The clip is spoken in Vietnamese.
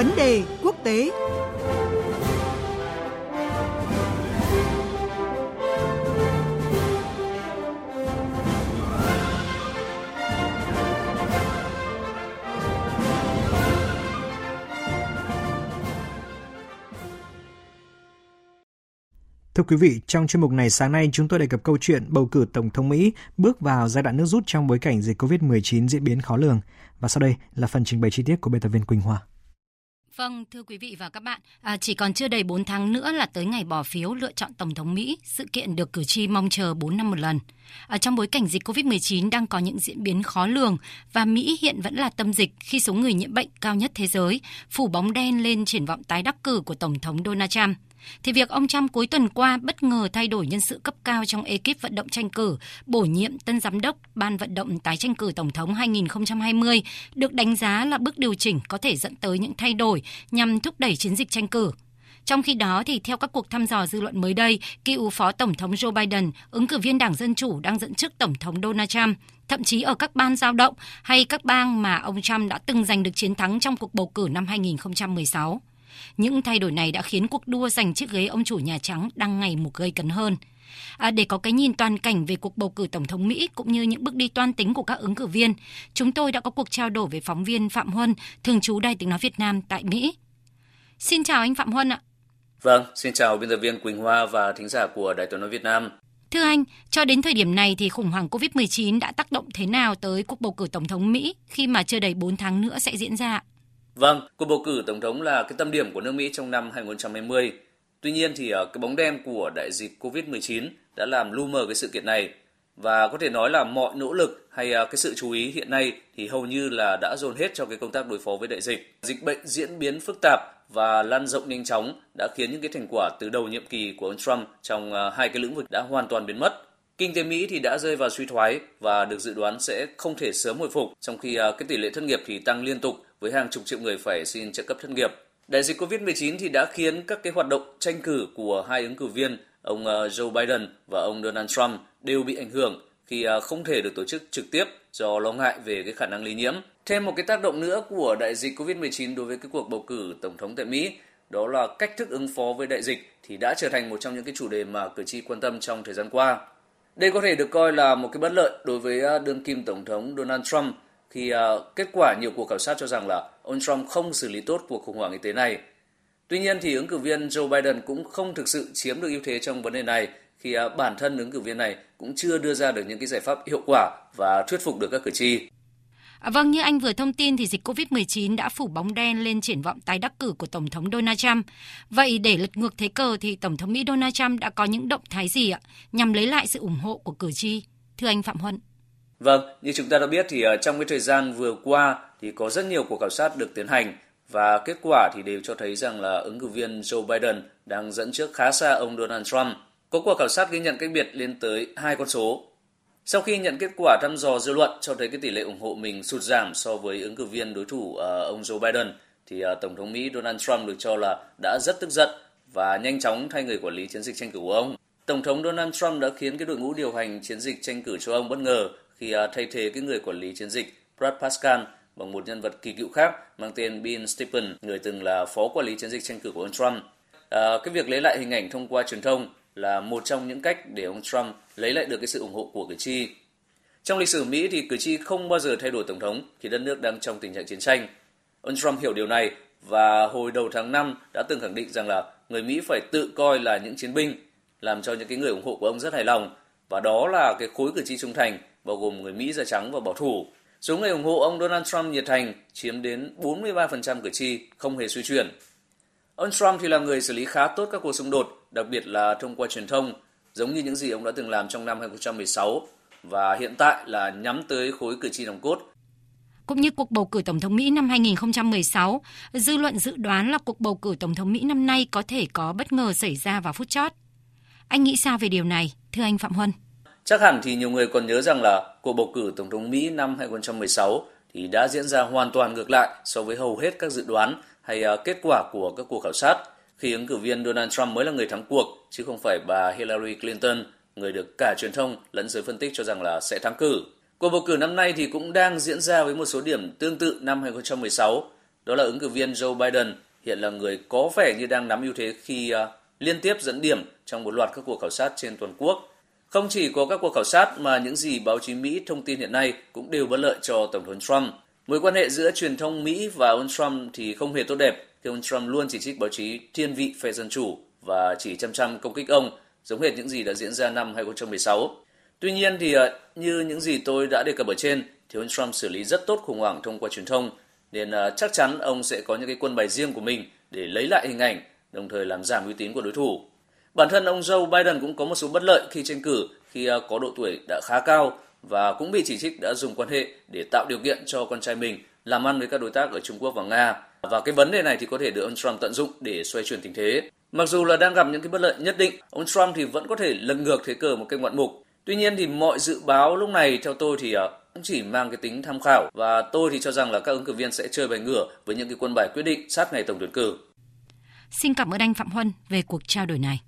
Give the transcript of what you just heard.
vấn đề quốc tế Thưa quý vị, trong chuyên mục này sáng nay chúng tôi đề cập câu chuyện bầu cử Tổng thống Mỹ bước vào giai đoạn nước rút trong bối cảnh dịch COVID-19 diễn biến khó lường. Và sau đây là phần trình bày chi tiết của biên tập viên Quỳnh Hoa. Vâng, thưa quý vị và các bạn, à, chỉ còn chưa đầy 4 tháng nữa là tới ngày bỏ phiếu lựa chọn Tổng thống Mỹ, sự kiện được cử tri mong chờ 4 năm một lần. À, trong bối cảnh dịch COVID-19 đang có những diễn biến khó lường và Mỹ hiện vẫn là tâm dịch khi số người nhiễm bệnh cao nhất thế giới, phủ bóng đen lên triển vọng tái đắc cử của Tổng thống Donald Trump thì việc ông Trump cuối tuần qua bất ngờ thay đổi nhân sự cấp cao trong ekip vận động tranh cử, bổ nhiệm tân giám đốc Ban vận động tái tranh cử Tổng thống 2020 được đánh giá là bước điều chỉnh có thể dẫn tới những thay đổi nhằm thúc đẩy chiến dịch tranh cử. Trong khi đó, thì theo các cuộc thăm dò dư luận mới đây, cựu Phó Tổng thống Joe Biden, ứng cử viên Đảng Dân Chủ đang dẫn trước Tổng thống Donald Trump, thậm chí ở các ban giao động hay các bang mà ông Trump đã từng giành được chiến thắng trong cuộc bầu cử năm 2016. Những thay đổi này đã khiến cuộc đua giành chiếc ghế ông chủ Nhà Trắng đang ngày một gây cấn hơn. À, để có cái nhìn toàn cảnh về cuộc bầu cử Tổng thống Mỹ cũng như những bước đi toan tính của các ứng cử viên, chúng tôi đã có cuộc trao đổi với phóng viên Phạm Huân, thường trú Đài tiếng nói Việt Nam tại Mỹ. Xin chào anh Phạm Huân ạ. Vâng, xin chào biên tập viên Quỳnh Hoa và thính giả của Đài tiếng nói Việt Nam. Thưa anh, cho đến thời điểm này thì khủng hoảng COVID-19 đã tác động thế nào tới cuộc bầu cử Tổng thống Mỹ khi mà chưa đầy 4 tháng nữa sẽ diễn ra? Vâng, cuộc bầu cử tổng thống là cái tâm điểm của nước Mỹ trong năm 2020. Tuy nhiên thì ờ, cái bóng đen của đại dịch Covid-19 đã làm lu mờ cái sự kiện này và có thể nói là mọi nỗ lực hay ờ, cái sự chú ý hiện nay thì hầu như là đã dồn hết cho cái công tác đối phó với đại dịch. Dịch bệnh diễn biến phức tạp và lan rộng nhanh chóng đã khiến những cái thành quả từ đầu nhiệm kỳ của ông Trump trong ờ, hai cái lĩnh vực đã hoàn toàn biến mất. Kinh tế Mỹ thì đã rơi vào suy thoái và được dự đoán sẽ không thể sớm hồi phục, trong khi à, cái tỷ lệ thất nghiệp thì tăng liên tục với hàng chục triệu người phải xin trợ cấp thất nghiệp. Đại dịch Covid-19 thì đã khiến các cái hoạt động tranh cử của hai ứng cử viên, ông à, Joe Biden và ông Donald Trump đều bị ảnh hưởng khi à, không thể được tổ chức trực tiếp do lo ngại về cái khả năng lây nhiễm. Thêm một cái tác động nữa của đại dịch Covid-19 đối với cái cuộc bầu cử tổng thống tại Mỹ đó là cách thức ứng phó với đại dịch thì đã trở thành một trong những cái chủ đề mà cử tri quan tâm trong thời gian qua. Đây có thể được coi là một cái bất lợi đối với à, đương kim tổng thống Donald Trump khi à, kết quả nhiều cuộc khảo sát cho rằng là ông Trump không xử lý tốt cuộc khủng hoảng y tế này. Tuy nhiên thì ứng cử viên Joe Biden cũng không thực sự chiếm được ưu thế trong vấn đề này khi à, bản thân ứng cử viên này cũng chưa đưa ra được những cái giải pháp hiệu quả và thuyết phục được các cử tri. À, vâng, như anh vừa thông tin thì dịch COVID-19 đã phủ bóng đen lên triển vọng tái đắc cử của Tổng thống Donald Trump. Vậy để lật ngược thế cờ thì Tổng thống Mỹ Donald Trump đã có những động thái gì ạ nhằm lấy lại sự ủng hộ của cử tri? Thưa anh Phạm Huân. Vâng, như chúng ta đã biết thì ờ, trong cái thời gian vừa qua thì có rất nhiều cuộc khảo sát được tiến hành và kết quả thì đều cho thấy rằng là ứng cử viên Joe Biden đang dẫn trước khá xa ông Donald Trump. Có cuộc khảo sát ghi nhận cách biệt lên tới hai con số. Sau khi nhận kết quả thăm dò dư luận cho thấy cái tỷ lệ ủng hộ mình sụt giảm so với ứng cử viên đối thủ ờ, ông Joe Biden thì ờ, Tổng thống Mỹ Donald Trump được cho là đã rất tức giận và nhanh chóng thay người quản lý chiến dịch tranh cử của ông. Tổng thống Donald Trump đã khiến cái đội ngũ điều hành chiến dịch tranh cử cho ông bất ngờ khi ờ, thay thế cái người quản lý chiến dịch Brad Pascal bằng một nhân vật kỳ cựu khác mang tên Bill Stephen, người từng là phó quản lý chiến dịch tranh cử của ông Trump. À, cái việc lấy lại hình ảnh thông qua truyền thông là một trong những cách để ông Trump lấy lại được cái sự ủng hộ của cử tri. Trong lịch sử Mỹ thì cử tri không bao giờ thay đổi tổng thống khi đất nước đang trong tình trạng chiến tranh. Ông Trump hiểu điều này và hồi đầu tháng 5 đã từng khẳng định rằng là người Mỹ phải tự coi là những chiến binh, làm cho những cái người ủng hộ của ông rất hài lòng và đó là cái khối cử tri trung thành bao gồm người Mỹ da trắng và bảo thủ. Số người ủng hộ ông Donald Trump nhiệt thành chiếm đến 43% cử tri, không hề suy chuyển. Ông Trump thì là người xử lý khá tốt các cuộc xung đột, đặc biệt là thông qua truyền thông, giống như những gì ông đã từng làm trong năm 2016 và hiện tại là nhắm tới khối cử tri nòng cốt. Cũng như cuộc bầu cử Tổng thống Mỹ năm 2016, dư luận dự đoán là cuộc bầu cử Tổng thống Mỹ năm nay có thể có bất ngờ xảy ra vào phút chót. Anh nghĩ sao về điều này, thưa anh Phạm Huân? Chắc hẳn thì nhiều người còn nhớ rằng là cuộc bầu cử Tổng thống Mỹ năm 2016 thì đã diễn ra hoàn toàn ngược lại so với hầu hết các dự đoán hay à, kết quả của các cuộc khảo sát khi ứng cử viên Donald Trump mới là người thắng cuộc chứ không phải bà Hillary Clinton, người được cả truyền thông lẫn giới phân tích cho rằng là sẽ thắng cử. Cuộc bầu cử năm nay thì cũng đang diễn ra với một số điểm tương tự năm 2016, đó là ứng cử viên Joe Biden hiện là người có vẻ như đang nắm ưu thế khi uh, liên tiếp dẫn điểm trong một loạt các cuộc khảo sát trên toàn quốc. Không chỉ có các cuộc khảo sát mà những gì báo chí Mỹ thông tin hiện nay cũng đều bất lợi cho Tổng thống Trump. Mối quan hệ giữa truyền thông Mỹ và ông Trump thì không hề tốt đẹp khi ông Trump luôn chỉ trích báo chí thiên vị phe dân chủ và chỉ chăm chăm công kích ông, giống hệt những gì đã diễn ra năm 2016. Tuy nhiên thì ờ, như những gì tôi đã đề cập ở trên thì ông Trump xử lý rất tốt khủng hoảng thông qua truyền thông nên ờ, chắc chắn ông sẽ có những cái quân bài riêng của mình để lấy lại hình ảnh, đồng thời làm giảm uy tín của đối thủ. Bản thân ông Joe Biden cũng có một số bất lợi khi tranh cử khi à, có độ tuổi đã khá cao và cũng bị chỉ trích đã dùng quan hệ để tạo điều kiện cho con trai mình làm ăn với các đối tác ở Trung Quốc và Nga. Và cái vấn đề này thì có thể được ông Trump tận dụng để xoay chuyển tình thế. Mặc dù là đang gặp những cái bất lợi nhất định, ông Trump thì vẫn có thể lật ngược thế cờ một cách ngoạn mục. Tuy nhiên thì mọi dự báo lúc này theo tôi thì à, cũng chỉ mang cái tính tham khảo và tôi thì cho rằng là các ứng cử viên sẽ chơi bài ngửa với những cái quân bài quyết định sát ngày tổng tuyển cử. Xin cảm ơn anh Phạm Huân về cuộc trao đổi này.